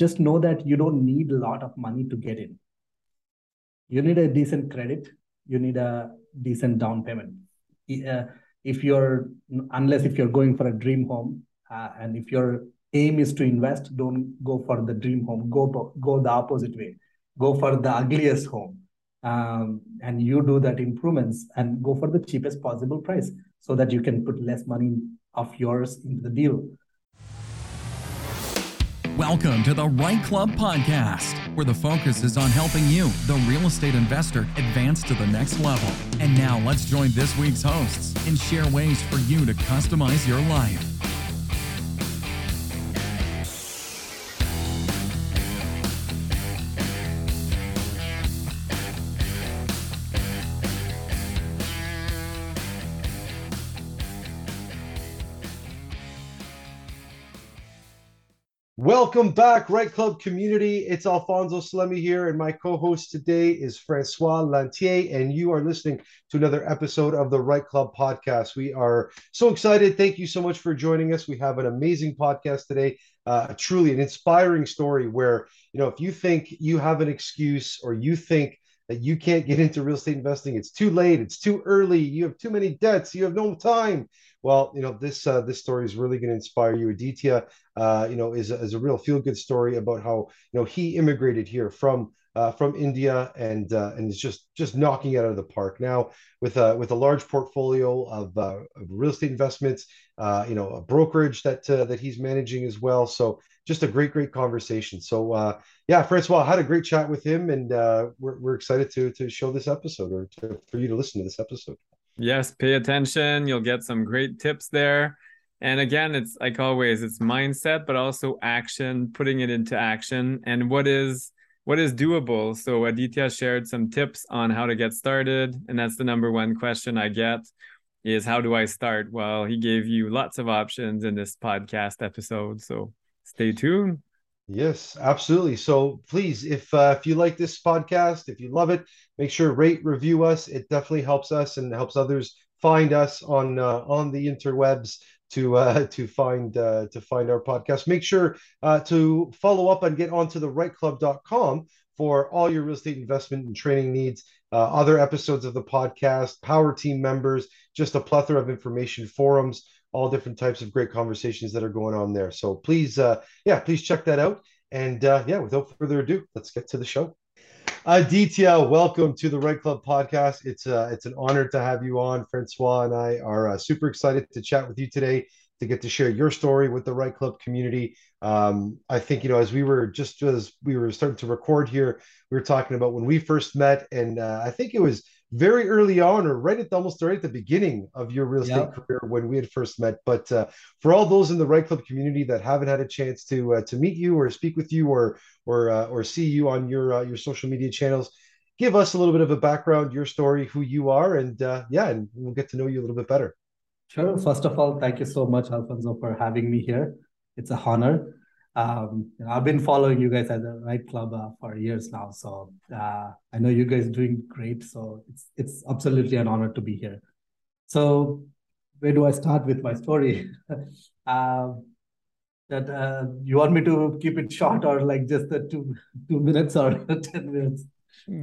just know that you don't need a lot of money to get in. You need a decent credit. You need a decent down payment. Uh, if you're unless if you're going for a dream home, uh, and if your aim is to invest, don't go for the dream home. Go go the opposite way. Go for the ugliest home, um, and you do that improvements and go for the cheapest possible price so that you can put less money of yours into the deal. Welcome to the REITE Club Podcast, where the focus is on helping you, the real estate investor, advance to the next level. And now let's join this week's hosts and share ways for you to customize your life. Welcome back, REITE Club community. It's Alfonso Salemi here, and my co host today is Francois Lanthier, and you are listening to another episode of the REITE Club podcast. We are so excited. Thank you so much for joining us. We have an amazing podcast today, uh, truly an inspiring story where, you know, if you think you have an excuse or you think that you can't get into real estate investing, it's too late, it's too early, you have too many debts, you have no time. Well, you know, this uh, this story is really going to inspire you. Aditya, uh, you know, is, is a real feel good story about how you know he immigrated here from uh, from India and uh, and is just just knocking it out of the park. Now with a with a large portfolio of, uh, of real estate investments, uh, you know, a brokerage that uh, that he's managing as well. So just a great great conversation. So uh, yeah, Francois, I had a great chat with him, and uh, we're we're excited to to show this episode or to, for you to listen to this episode. Yes, pay attention. You'll get some great tips there. And again, it's like always, it's mindset, but also action, putting it into action. And what is what is doable? So Aditya shared some tips on how to get started. And that's the number one question I get is how do I start? Well, he gave you lots of options in this podcast episode. So stay tuned. Yes, absolutely. So please, if uh, if you like this podcast, if you love it, make sure rate review us. It definitely helps us and helps others find us on uh, on the interwebs to uh, to find uh, to find our podcast. Make sure uh, to follow up and get onto the reiteclub.com for all your real estate investment and training needs. Uh, other episodes of the podcast, power team members, just a plethora of information, forums all different types of great conversations that are going on there. So please, uh, yeah, please check that out. And uh, yeah, without further ado, let's get to the show. Aditya, welcome to the REITE Club podcast. It's uh, it's an honor to have you on. Francois and I are uh, super excited to chat with you today to get to share your story with the REITE Club community. Um, I think you know as we were just as we were starting to record here, we were talking about when we first met, and uh, I think it was very early on or right at the, almost right at the beginning of your real estate yep. career when we had first met. But uh, for all those in the REITE Club community that haven't had a chance to uh, to meet you or speak with you or or uh, or see you on your uh, your social media channels give us a little bit of a background your story who you are and uh, yeah and we'll get to know you a little bit better. Sure. First of all thank you so much alfonso for having me here. It's a honor um, you know, I've been following you guys at the REITE Club uh, for years now, so uh, I know you guys doing great. So it's it's absolutely an honor to be here. So where do I start with my story? uh, that uh, you want me to keep it short or like just the two two minutes or ten minutes?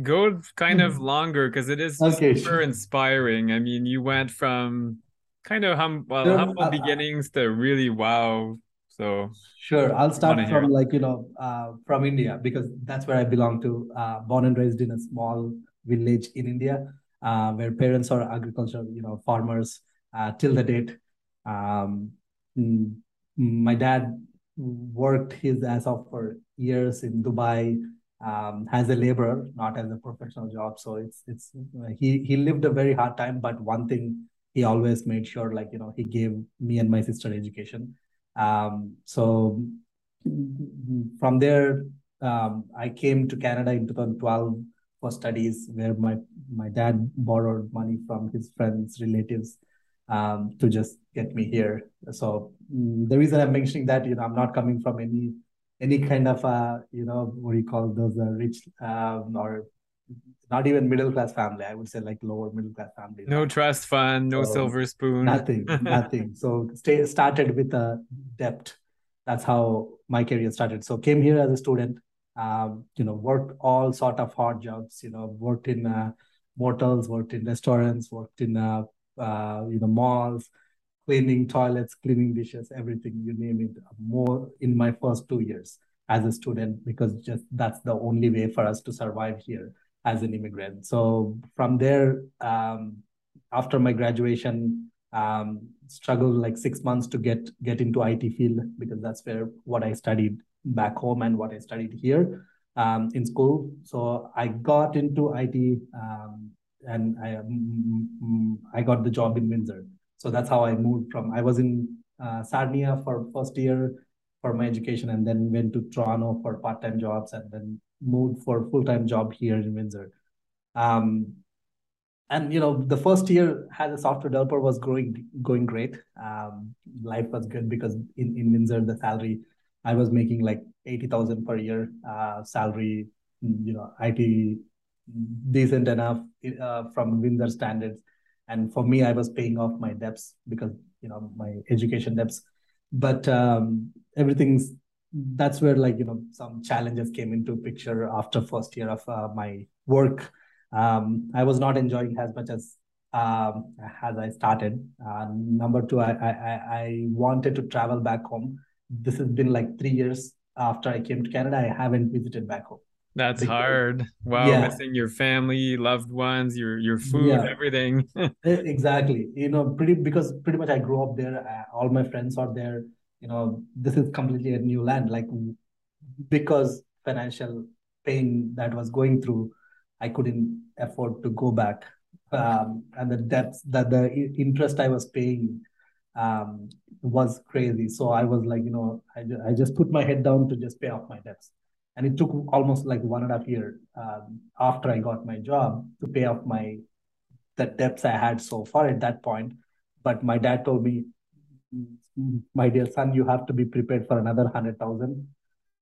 Go kind of longer because it is okay, super sure. inspiring. I mean, you went from kind of hum well humble uh, beginnings to really wow so sure, I'll start from like you know uh, from India because that's where I belong to. Uh, born and raised in a small village in India, uh, where parents are agricultural, you know, farmers uh, till the date. Um, my dad worked his ass off for years in Dubai um, as a laborer, not as a professional job. So it's it's he he lived a very hard time, but one thing he always made sure, like you know, he gave me and my sister education. Um, so from there, um, I came to Canada in 2012 for studies, where my my dad borrowed money from his friends, relatives, um, to just get me here. So mm, the reason I'm mentioning that, you know, I'm not coming from any any kind of uh, you know, what do you call those uh, rich um, or not even middle class family. I would say like lower middle class family. No trust fund, no so silver spoon. Nothing, nothing. So stay started with a debt. that's how my career started. So came here as a student, um, you know, worked all sort of hard jobs, you know, worked in uh, motels, worked in restaurants, worked in, uh, uh, you know, malls, cleaning toilets, cleaning dishes, everything, you name it, more in my first two years as a student, because just that's the only way for us to survive here as an immigrant. So from there, um, after my graduation, um, struggled like six months to get get into IT field because that's where what I studied back home and what I studied here um, in school. So I got into IT um, and I mm, I got the job in Windsor. So that's how I moved from. I was in uh, Sarnia for first year for my education, and then went to Toronto for part time jobs, and then moved for full time job here in Windsor. Um, and you know the first year as a software developer was growing going great. Um, life was good because in, in windsor the salary i was making like 80000 per year. Uh, salary you know it decent enough uh, from windsor standards. And for me i was paying off my debts because you know my education debts. But um, everything's that's where like you know some challenges came into picture after first year of uh, my work um, I was not enjoying as much as um, as I started. Uh, number two, I, I I wanted to travel back home. This has been like three years after I came to Canada. I haven't visited back home. That's because, hard. Wow, yeah. missing your family, loved ones, your your food, yeah. everything. exactly. You know, pretty because pretty much I grew up there. Uh, all my friends are there. You know, this is completely a new land. Like because financial pain that was going through I couldn't afford to go back. Um, and the debts that the interest I was paying um, was crazy. So I was like, you know, I, I just put my head down to just pay off my debts. And it took almost like one and a half year um, after I got my job to pay off my the debts I had so far at that point. But my dad told me, my dear son, you have to be prepared for another hundred thousand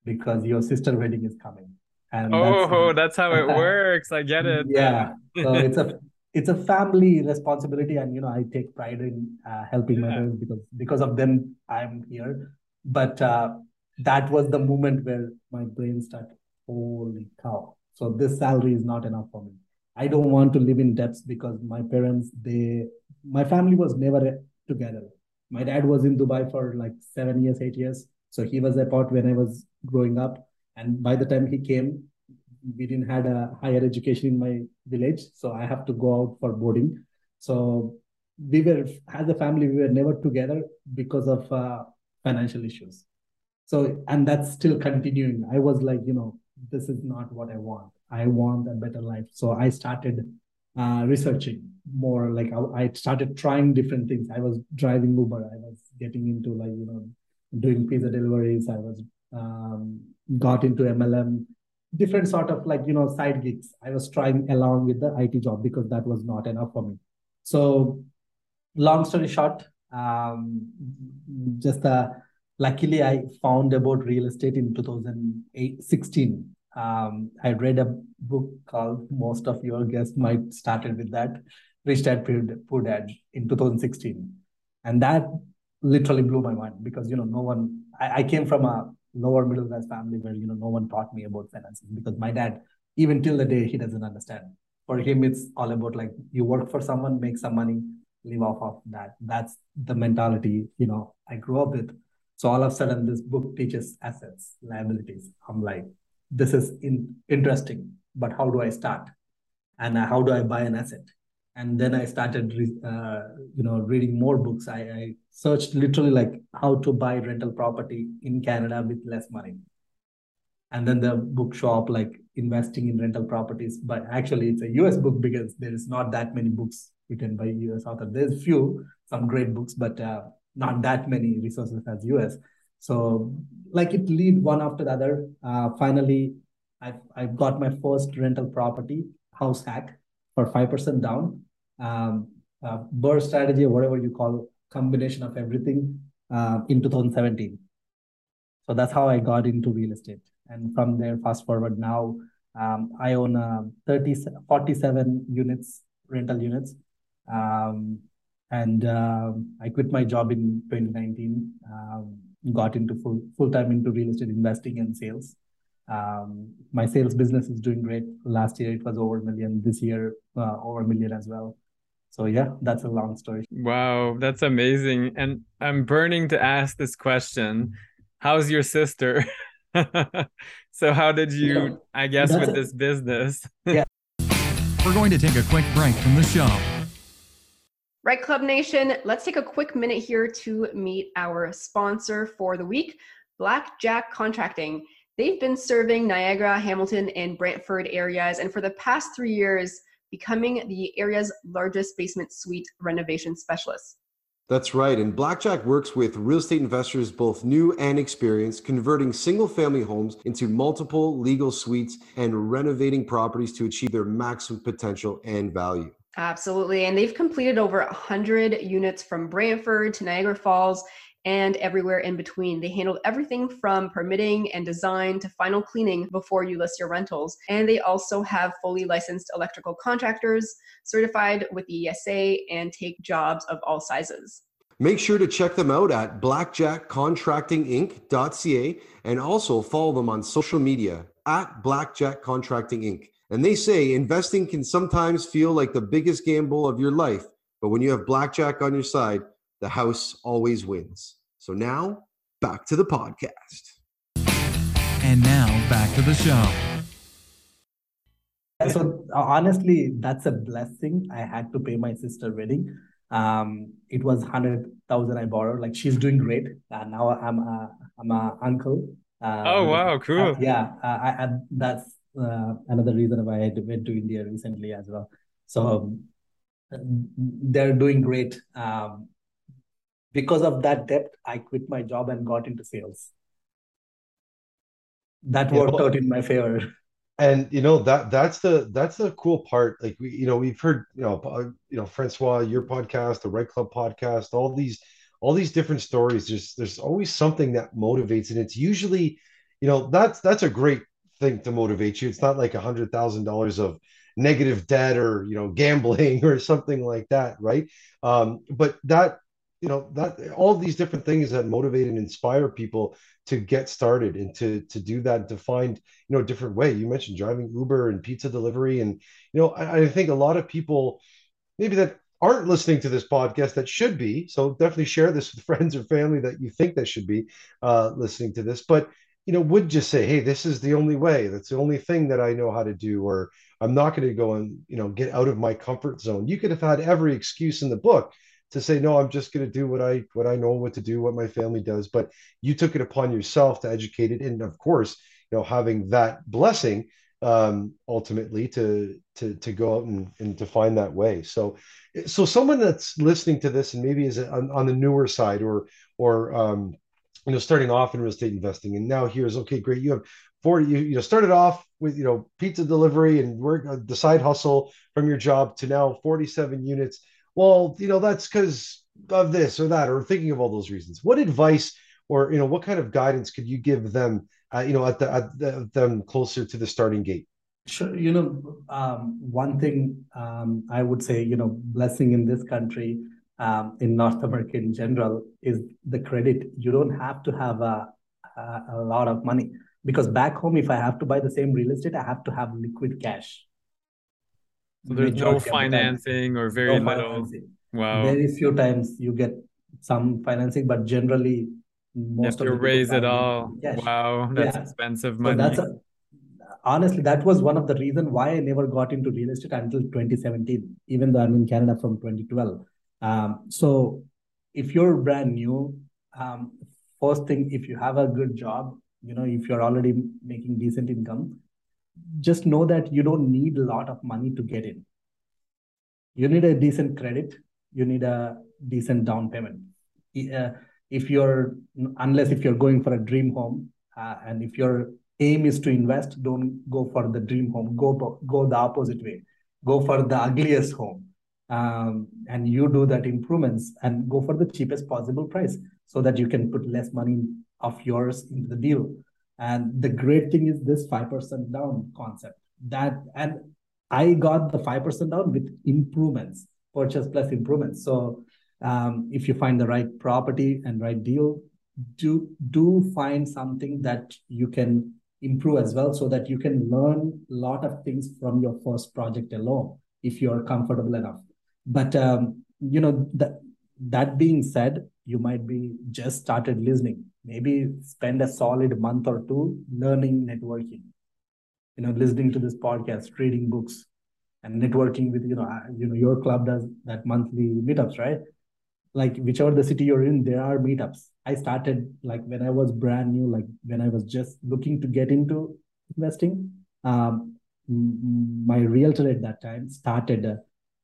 because your sister wedding is coming. And oh, that's, that's how it works. I get it. Yeah. so it's a it's a family responsibility, and you know I take pride in uh, helping yeah. my parents because because of them I'm here. But uh, that was the moment where my brain started. Holy cow! So this salary is not enough for me. I don't want to live in debts because my parents, they, my family was never together. My dad was in Dubai for like seven years, eight years. So he was apart when I was growing up. And by the time he came we didn't had a higher education in my village. So i have to go out for boarding. So we were as a family we were never together because of uh, financial issues. So and that's still continuing. I was like you know this is not what i want. I want a better life. So i started uh, researching more like I, I started trying different things i was driving uber i was getting into like you know doing pizza deliveries i was um, got into MLM, different sort of like, you know, side gigs. I was trying along with the IT job because that was not enough for me. So long story short, um, just uh, luckily I found about real estate in 2016. Um, I read a book called most of your guests might started with that, Rich Dad Poor Dad in 2016. And that literally blew my mind because, you know, no one, I, I came from a lower middle class family where you know no one taught me about finances because my dad even till the day he doesn't understand. For him it's all about like you work for someone make some money live off of that. That's the mentality you know i grew up with. So all of a sudden this book teaches assets liabilities i'm like this is in, interesting but how do i start and how do i buy an asset and then I started, uh, you know, reading more books. I, I, searched literally like how to buy rental property in Canada with less money, and then the bookshop like investing in rental properties. But actually, it's a U.S. book because there is not that many books written by U.S. author. There's few, some great books, but uh, not that many resources as U.S. So like it lead one after the other. Uh, finally, I've I've got my first rental property house hack for 5% down um, uh, strategy or whatever you call combination of everything uh, in 2017. So that's how I got into real estate. And from there, fast forward now, um, I own uh, 30, 47 units, rental units. Um, and uh, I quit my job in 2019. Um, got into full full time into real estate investing and sales. Um, my sales business is doing great. Last year it was over a million. This year uh, over a million as well. So yeah, that's a long story. Wow, that's amazing. And I'm burning to ask this question. How's your sister? so how did you yeah, I guess with a, this business? yeah. We're going to take a quick break from the show. REITE Club Nation, let's take a quick minute here to meet our sponsor for the week, Blackjack Contracting. They've been serving Niagara, Hamilton, and Brantford areas, and for the past three years, becoming the area's largest basement suite renovation specialist. That's right. And Blackjack works with real estate investors, both new and experienced, converting single family homes into multiple legal suites and renovating properties to achieve their maximum potential and value. Absolutely. And they've completed over 100 units from Brantford to Niagara Falls and everywhere in between. They handled everything from permitting and design to final cleaning before you list your rentals. And they also have fully licensed electrical contractors certified with the ESA and take jobs of all sizes. Make sure to check them out at blackjackcontractinginc.ca and also follow them on social media at Blackjack Contracting Inc. And they say investing can sometimes feel like the biggest gamble of your life, but when you have blackjack on your side, the house always wins. So now, back to the podcast. And now, back to the show. So honestly, that's a blessing. I had to pay my sister wedding. Um, it was hundred thousand I borrowed. Like she's doing great. Uh, now I'm a, I'm a uncle. Uh, oh wow, cool. Uh, yeah, I, I, that's uh, another reason why I went to India recently as well. So um, they're doing great. Um, because of that debt, I quit my job and got into sales. That worked yeah, well, out in my favor. And you know that that's the that's the cool part. Like we, you know, we've heard you know uh, you know Francois, your podcast, the REITE Club podcast, all these all these different stories. There's there's always something that motivates, and it's usually, you know, that's that's a great thing to motivate you. It's not like a hundred thousand dollars of negative debt or you know gambling or something like that, right? Um, but that you know that all these different things that motivate and inspire people to get started and to to do that to find you know a different way. You mentioned driving Uber and pizza delivery, and you know I, I think a lot of people maybe that aren't listening to this podcast that should be so definitely share this with friends or family that you think that should be uh, listening to this but you know, would just say, hey, this is the only way. That's the only thing that I know how to do, or I'm not going to go and, you know, get out of my comfort zone. You could have had every excuse in the book to say, no, I'm just going to do what I what I know what to do, what my family does. But you took it upon yourself to educate it. And of course, you know, having that blessing um ultimately to to to go out and, and to find that way so so someone that's listening to this and maybe is on, on the newer side or or um you know, starting off in real estate investing, and now here's okay, great. You have 40, you, you know, started off with you know pizza delivery and work uh, the side hustle from your job to now 47 units. Well, you know, that's because of this or that, or thinking of all those reasons. What advice or you know, what kind of guidance could you give them, uh, you know, at the at the, them closer to the starting gate? Sure. You know, um, one thing um, I would say, you know, blessing in this country um, in North America in general is the credit. You don't have to have a, a, a, lot of money because back home, if I have to buy the same real estate, I have to have liquid cash. So there's no financing or very no little. Financing. Wow. Very few times you get some financing, but generally most you have to raise it all. Cash. Wow, that's yeah. expensive money. So that's a, honestly that was one of the reason why I never got into real estate until 2017, even though I'm in Canada from 2012 um, so if you're brand new, um, first thing, if you have a good job, you know, if you're already making decent income, just know that you don't need a lot of money to get in. You need a decent credit. You need a decent down payment. Uh, if you're, unless if you're going for a dream home, uh, and if your aim is to invest, don't go for the dream home. Go go the opposite way. Go for the ugliest home um, and you do that improvements and go for the cheapest possible price so that you can put less money of yours into the deal and the great thing is this 5% down concept. That and i got the 5% down with improvements purchase plus improvements. So um, if you find the right property and right deal do do find something that you can improve as well so that you can learn a lot of things from your first project alone if you're comfortable enough. But um, you know that that being said you might be just started listening maybe spend a solid month or two learning networking you know listening to this podcast reading books and networking with you know uh, you know your club does that monthly meetups right? Like whichever the city you're in there are meetups. I started like when i was brand new like when i was just looking to get into investing um, my realtor at that time started a,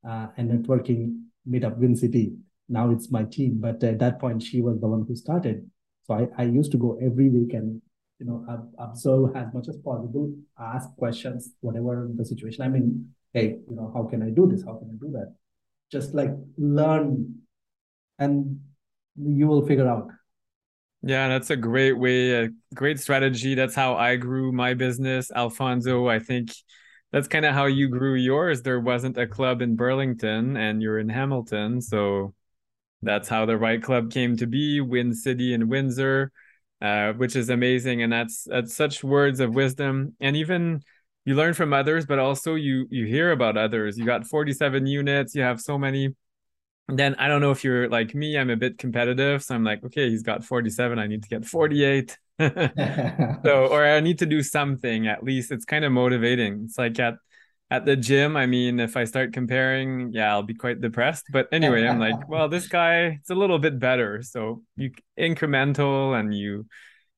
uh, a networking meetup win city. Now it's my team but at that point she was the one who started so i, I used to go every week and you know observe as much as possible ask questions whatever the situation. I mean, hey you know how can i do this? How can i do that? Just like learn and you will figure out. Yeah that's a great way a great strategy. That's how i grew my business alfonso. I think that's kind of how you grew yours. There wasn't a club in burlington and you're in hamilton so that's how the REITE Club came to be win city and windsor uh, which is amazing. And that's that's such words of wisdom. And even you learn from others but also you you hear about others. You got 47 units. You have so many. Then i don't know if you're like me i'm a bit competitive. So i'm like okay he's got 47 i need to get 48 so or i need to do something at least. It's kind of motivating. It's like at at the gym i mean if i start comparing yeah i'll be quite depressed. But anyway i'm like well this guy it's a little bit better. So you incremental and you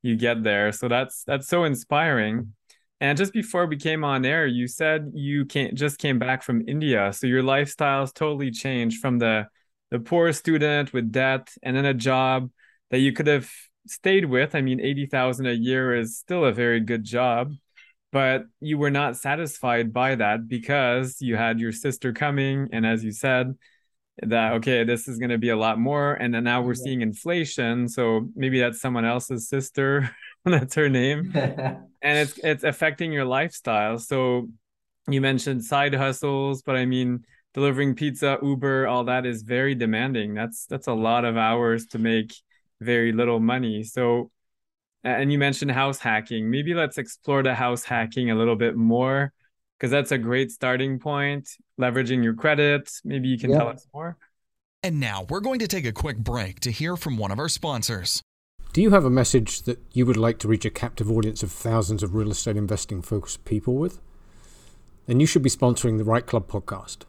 you get there. So that's that's so inspiring. And just before we came on air you said you came just came back from india. So your lifestyle's totally changed from the the poor student with debt and then a job that you could have stayed with. I mean 80000 a year is still a very good job but you were not satisfied by that because you had your sister coming and as you said that okay this is going to be a lot more and then now we're seeing inflation so maybe that's someone else's sister that's her name. And it's it's affecting your lifestyle. So you mentioned side hustles but i mean delivering pizza uber all that is very demanding. That's that's a lot of hours to make very little money. So and you mentioned house hacking. Maybe let's explore the house hacking a little bit more because that's a great starting point. Leveraging your credit. Maybe you can yep. tell us more. And now we're going to take a quick break to hear from one of our sponsors. Do you have a message that you would like to reach a captive audience of thousands of real estate investing focused people with? Then you should be sponsoring the REITE Club podcast.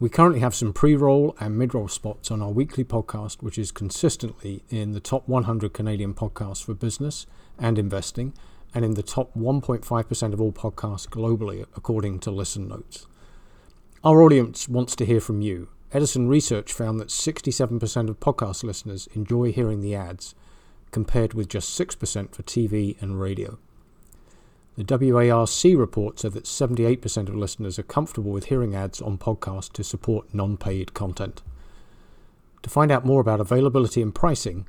We currently have some pre roll and mid roll spots on our weekly podcast, which is consistently in the top 100 Canadian podcasts for business and investing, and in the top 1.5% of all podcasts globally, according to Listen Notes. Our audience wants to hear from you. Edison Research found that 67% of podcast listeners enjoy hearing the ads, compared with just 6% for TV and radio. The WARC report said that 78% of listeners are comfortable with hearing ads on podcasts to support non paid content. To find out more about availability and pricing,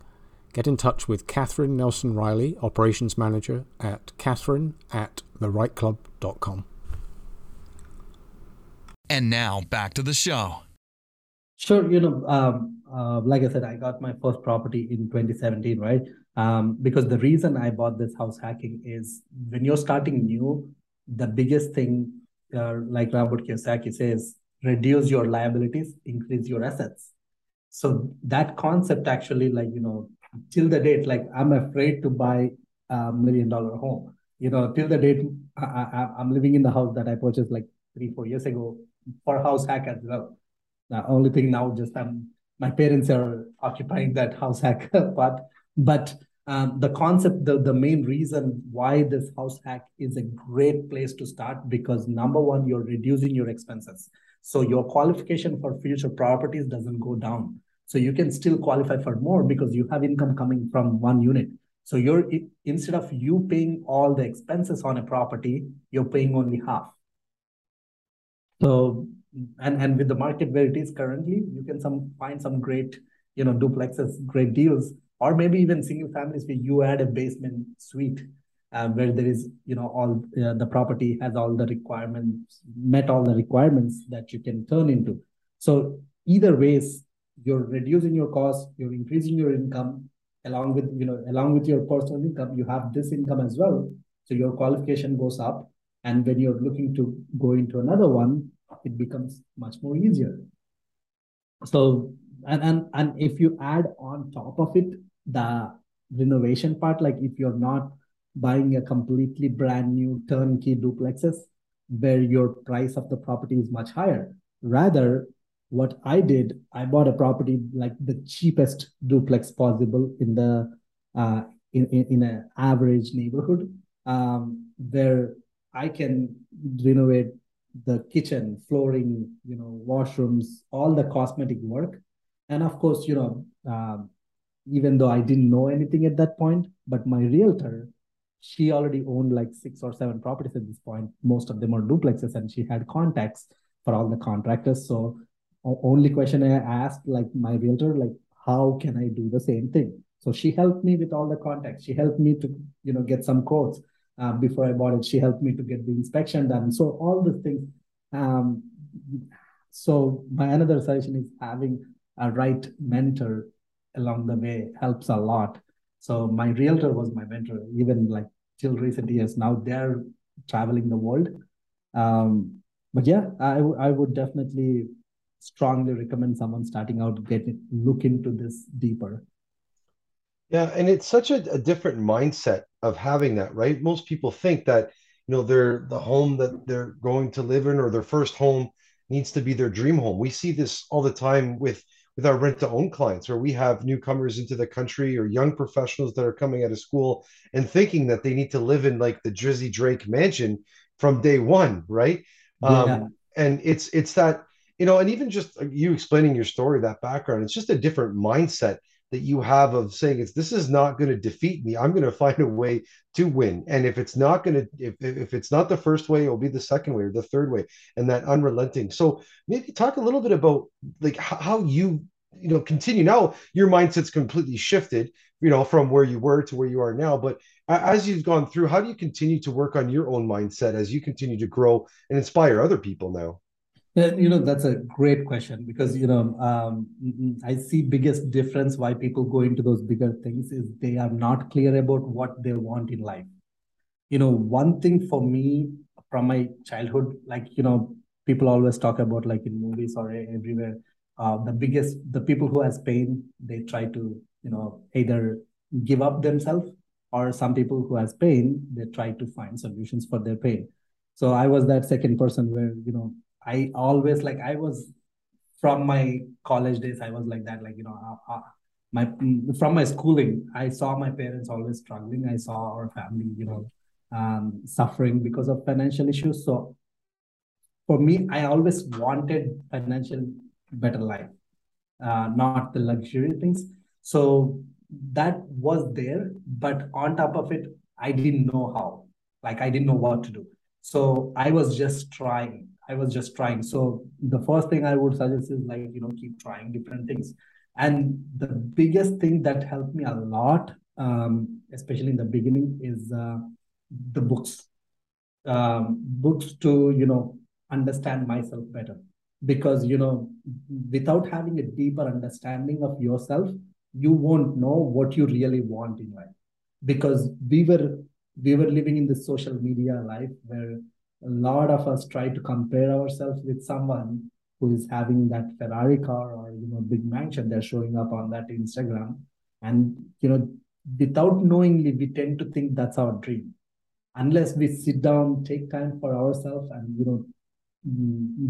get in touch with Catherine Nelson Riley, Operations Manager at catherine at thereiteclub.com. And now back to the show. Sure. You know, um, uh, like I said, I got my first property in 2017, right? Um, because the reason I bought this house hacking is when you're starting new, the biggest thing, uh, like Robert Kiyosaki says, reduce your liabilities, increase your assets. So that concept actually, like, you know, till the date, like I'm afraid to buy a million dollar home. You know, till the date, I, I, I'm living in the house that I purchased like three, four years ago for house hack as well. The only thing now, just I'm my parents are occupying that house hack part but um, the concept, the, the main reason why this house hack is a great place to start because number one, you're reducing your expenses. So your qualification for future properties doesn't go down. So you can still qualify for more because you have income coming from one unit. So you're instead of you paying all the expenses on a property, you're paying only half. So and and with the market where it is currently, you can some find some great you know duplexes, great deals or maybe even single families where you add a basement suite um, where there is you know all uh, the property has all the requirements met all the requirements that you can turn into. So either ways you're reducing your cost you're increasing your income along with you know along with your personal income you have this income as well. So your qualification goes up and when you're looking to go into another one it becomes much more easier. So and and, and if you add on top of it the renovation part like if you're not buying a completely brand new turnkey duplexes where your price of the property is much higher. Rather what I did, I bought a property like the cheapest duplex possible in the uh, in in, in an average neighborhood, um, where I can renovate the kitchen, flooring, you know, washrooms, all the cosmetic work, and of course, you know, um, even though I didn't know anything at that point, but my realtor, she already owned like six or seven properties at this point. Most of them are duplexes, and she had contacts for all the contractors. So only question I asked like my realtor, like, how can I do the same thing? So she helped me with all the contacts. She helped me to, you know, get some quotes uh, before I bought it. She helped me to get the inspection done. So all the things. Um, so my another suggestion is having a right mentor along the way helps a lot. So my realtor was my mentor, even like till recent years. Now they're traveling the world. Um, but yeah, I, I would definitely strongly recommend someone starting out get it, look into this deeper yeah and it's such a, a, different mindset of having that right most people think that you know they're the home that they're going to live in or their first home needs to be their dream home we see this all the time with with our rent to own clients where we have newcomers into the country or young professionals that are coming out of school and thinking that they need to live in like the drizzy drake mansion from day one right yeah. um and it's it's that you know, and even just uh, you explaining your story, that background, it's just a different mindset that you have of saying it's this is not going to defeat me. I'm going to find a way to win. And if it's not going to, if, if it's not the first way, it'll be the second way or the third way, and that unrelenting. So maybe talk a little bit about like how you you know continue now your mindset's completely shifted you know from where you were to where you are now but as you've gone through how do you continue to work on your own mindset as you continue to grow and inspire other people now you know, that's a great question because, you know, um, I see biggest difference why people go into those bigger things is they are not clear about what they want in life. You know, one thing for me from my childhood, like, you know, people always talk about like in movies or everywhere, uh, the biggest, the people who has pain, they try to, you know, either give up themselves or some people who has pain, they try to find solutions for their pain. So I was that second person where, you know, I always like I was from my college days. I was like that, like you know, uh, uh, my from my schooling. I saw my parents always struggling. I saw our family, you know, um, suffering because of financial issues. So for me, I always wanted financial better life, uh, not the luxury things. So that was there, but on top of it, I didn't know how. Like I didn't know what to do. So I was just trying I was just trying. So the first thing I would suggest is like, you know, keep trying different things. And the biggest thing that helped me a lot, um, especially in the beginning, is uh, the books. Um, books to, you know, understand myself better. Because, you know, without having a deeper understanding of yourself, you won't know what you really want in life. Because we were we were living in this social media life where a lot of us try to compare ourselves with someone who is having that Ferrari car or you know big mansion. They're showing up on that Instagram. And you know without knowingly we tend to think that's our dream. Unless we sit down take time for ourselves and you know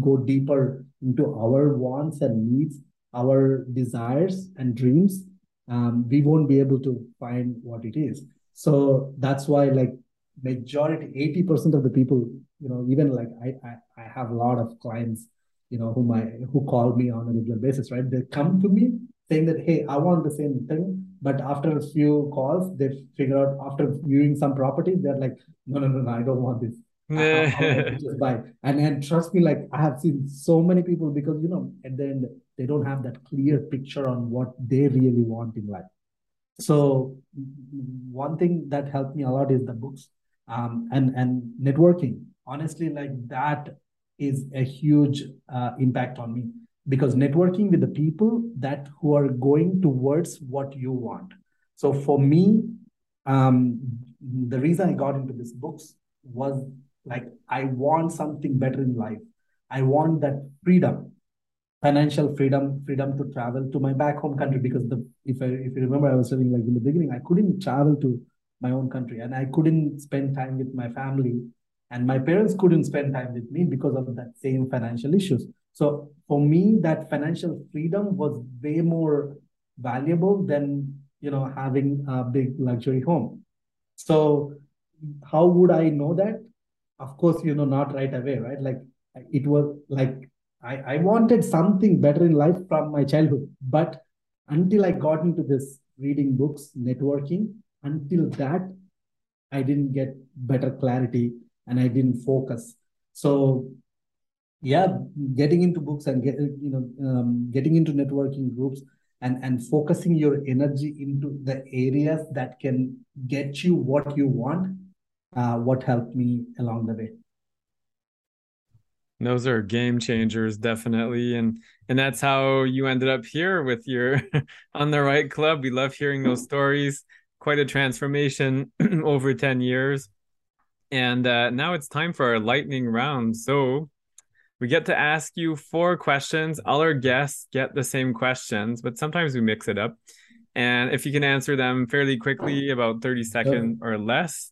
go deeper into our wants and needs our desires and dreams um, we won't be able to find what it is. So that's why like majority 80% of the people you know even like I, I i have a lot of clients you know whom i who call me on a regular basis right? They come to me saying that hey i want the same thing but after a few calls they figure out after viewing some properties they're like no no no no i don't want this. I, just buy. And and trust me like i have seen so many people because you know at the end they don't have that clear picture on what they really want in life. So one thing that helped me a lot is the books um, and and networking honestly like that is a huge uh, impact on me because networking with the people that who are going towards what you want So for me, um, the reason I got into these books was like I want something better in life. I want that freedom, financial freedom, freedom to travel to my back home country. Because the if I if you remember, I was saying like in the beginning, I couldn't travel to my own country and I couldn't spend time with my family. And my parents couldn't spend time with me because of that same financial issues. So for me, that financial freedom was way more valuable than you know having a big luxury home. So how would I know that? Of course, you know, not right away, right? Like it was like I, I wanted something better in life from my childhood. But until I got into this reading books, networking, until that, I didn't get better clarity and I didn't focus. So yeah, getting into books and get, you know um, getting into networking groups and and focusing your energy into the areas that can get you what you want uh, what helped me along the way. Those are game changers definitely. And and that's how you ended up here with your on the REITE Club. We love hearing those stories. Quite a transformation over 10 years and uh, now it's time for our lightning round. So we get to ask you four questions. All our guests get the same questions but sometimes we mix it up. And if you can answer them fairly quickly about 30 seconds or less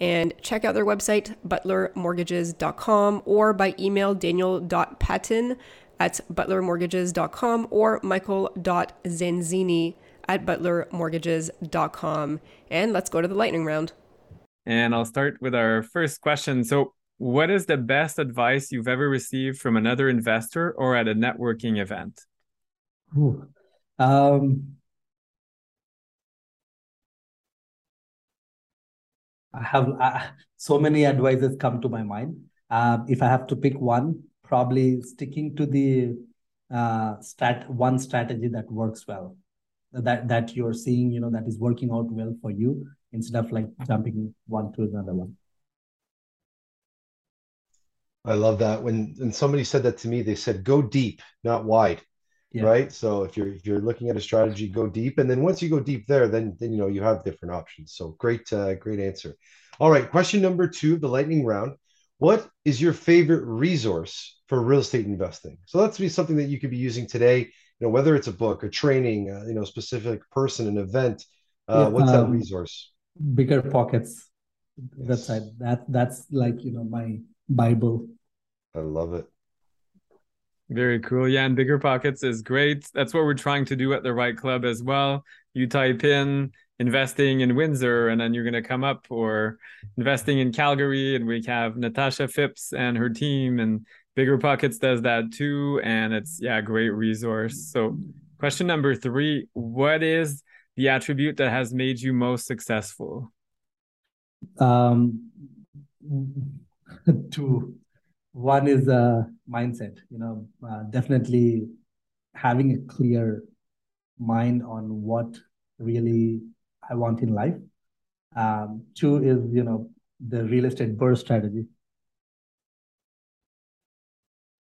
and check out their website, butlermortgages.com, or by email daniel.patton at butlermortgages.com or michael.zanzini at butlermortgages.com. And let's go to the lightning round. And I'll start with our first question. So, what is the best advice you've ever received from another investor or at a networking event? Um, I have uh, so many advices come to my mind. Uh, if I have to pick one, probably sticking to the uh, stat one strategy that works well, that that you're seeing, you know, that is working out well for you, instead of like jumping one to another one. I love that. When when somebody said that to me, they said, "Go deep, not wide." Yeah. right? So if you're if you're looking at a strategy go deep and then once you go deep there then then you know you have different options. So great uh, great answer. All right question number two the lightning round. What is your favorite resource for real estate investing? So that's be something that you could be using today you know whether it's a book a training uh, you know specific person an event uh, yeah, what's um, that resource? bigger pockets. Yes. that's that that's like you know my bible. I love it very cool. Yeah, and Bigger Pockets is great. That's what we're trying to do at the REITE Club as well. You type in investing in Windsor, and then you're going to come up, or investing in Calgary, and we have Natasha Phipps and her team, and Bigger Pockets does that too. And it's, yeah, great resource. So, question number three What is the attribute that has made you most successful? Um, to one is a mindset you know uh, definitely having a clear mind on what really i want in life. Um, two is you know the real estate BRRRR strategy.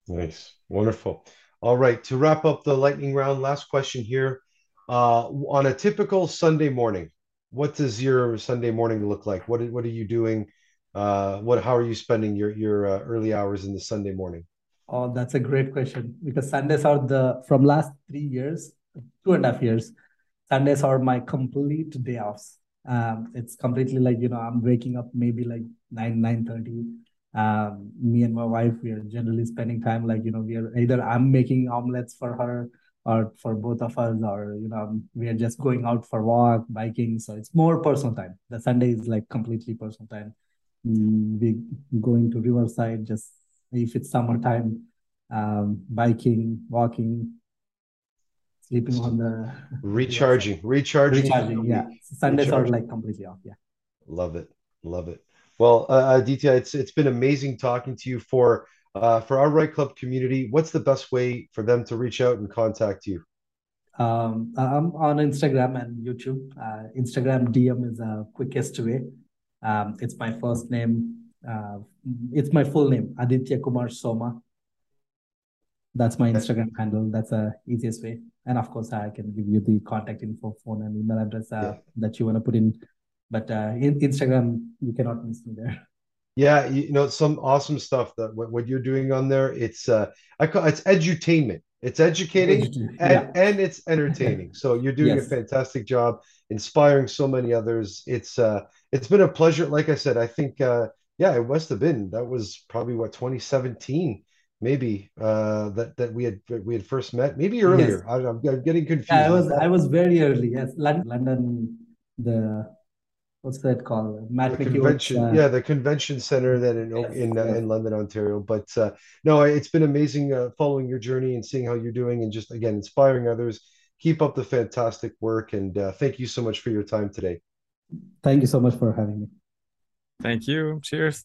Nice. Wonderful. All right to wrap up the lightning round last question here. Uh, on a typical sunday morning what does your sunday morning look like? What, what are you doing uh, what how are you spending your your uh, early hours in the Sunday morning? Oh, that's a great question because Sundays are the from last three years, two and a half years. Sundays are my complete day offs. Um, it's completely like you know I'm waking up maybe like nine nine thirty. Um, me and my wife we are generally spending time like you know we are either I'm making omelets for her or for both of us or you know we are just going out for walk biking so it's more personal time the sunday is like completely personal time we going to riverside just if it's summertime um, biking walking sleeping on the recharging, recharging, recharging. Yeah, Sundays recharging. are like completely off. Yeah, love it, love it. Well, uh, Aditya, it's it's been amazing talking to you for uh, for our REITE Club community. What's the best way for them to reach out and contact you? Um, I'm on Instagram and YouTube. Uh, Instagram DM is the quickest way. Um, it's my first name. Uh, it's my full name, Aditya Kumar Soma. That's my Instagram handle. That's the easiest way. And of course, I can give you the contact info, phone and email address uh, yeah. that you want to put in. But uh, in Instagram, you cannot miss me there. Yeah, you know some awesome stuff that what, what you're doing on there. It's uh, I call it's edutainment. It's educating and, yeah. and it's entertaining. So you're doing yes. a fantastic job, inspiring so many others. It's uh, it's been a pleasure. Like I said, I think uh, yeah, it must have been that was probably what 2017 maybe uh, that that we had we had first met maybe earlier. Yes. I, am getting confused. Yeah, I was I was very early. Yes, London, London the what's that called? Matt the convention, uh, yeah, the convention center then in yes, in, uh, in London, Ontario. But uh, no, it's been amazing uh, following your journey and seeing how you're doing, and just again inspiring others. Keep up the fantastic work, and uh, thank you so much for your time today. Thank you so much for having me. Thank you. Cheers.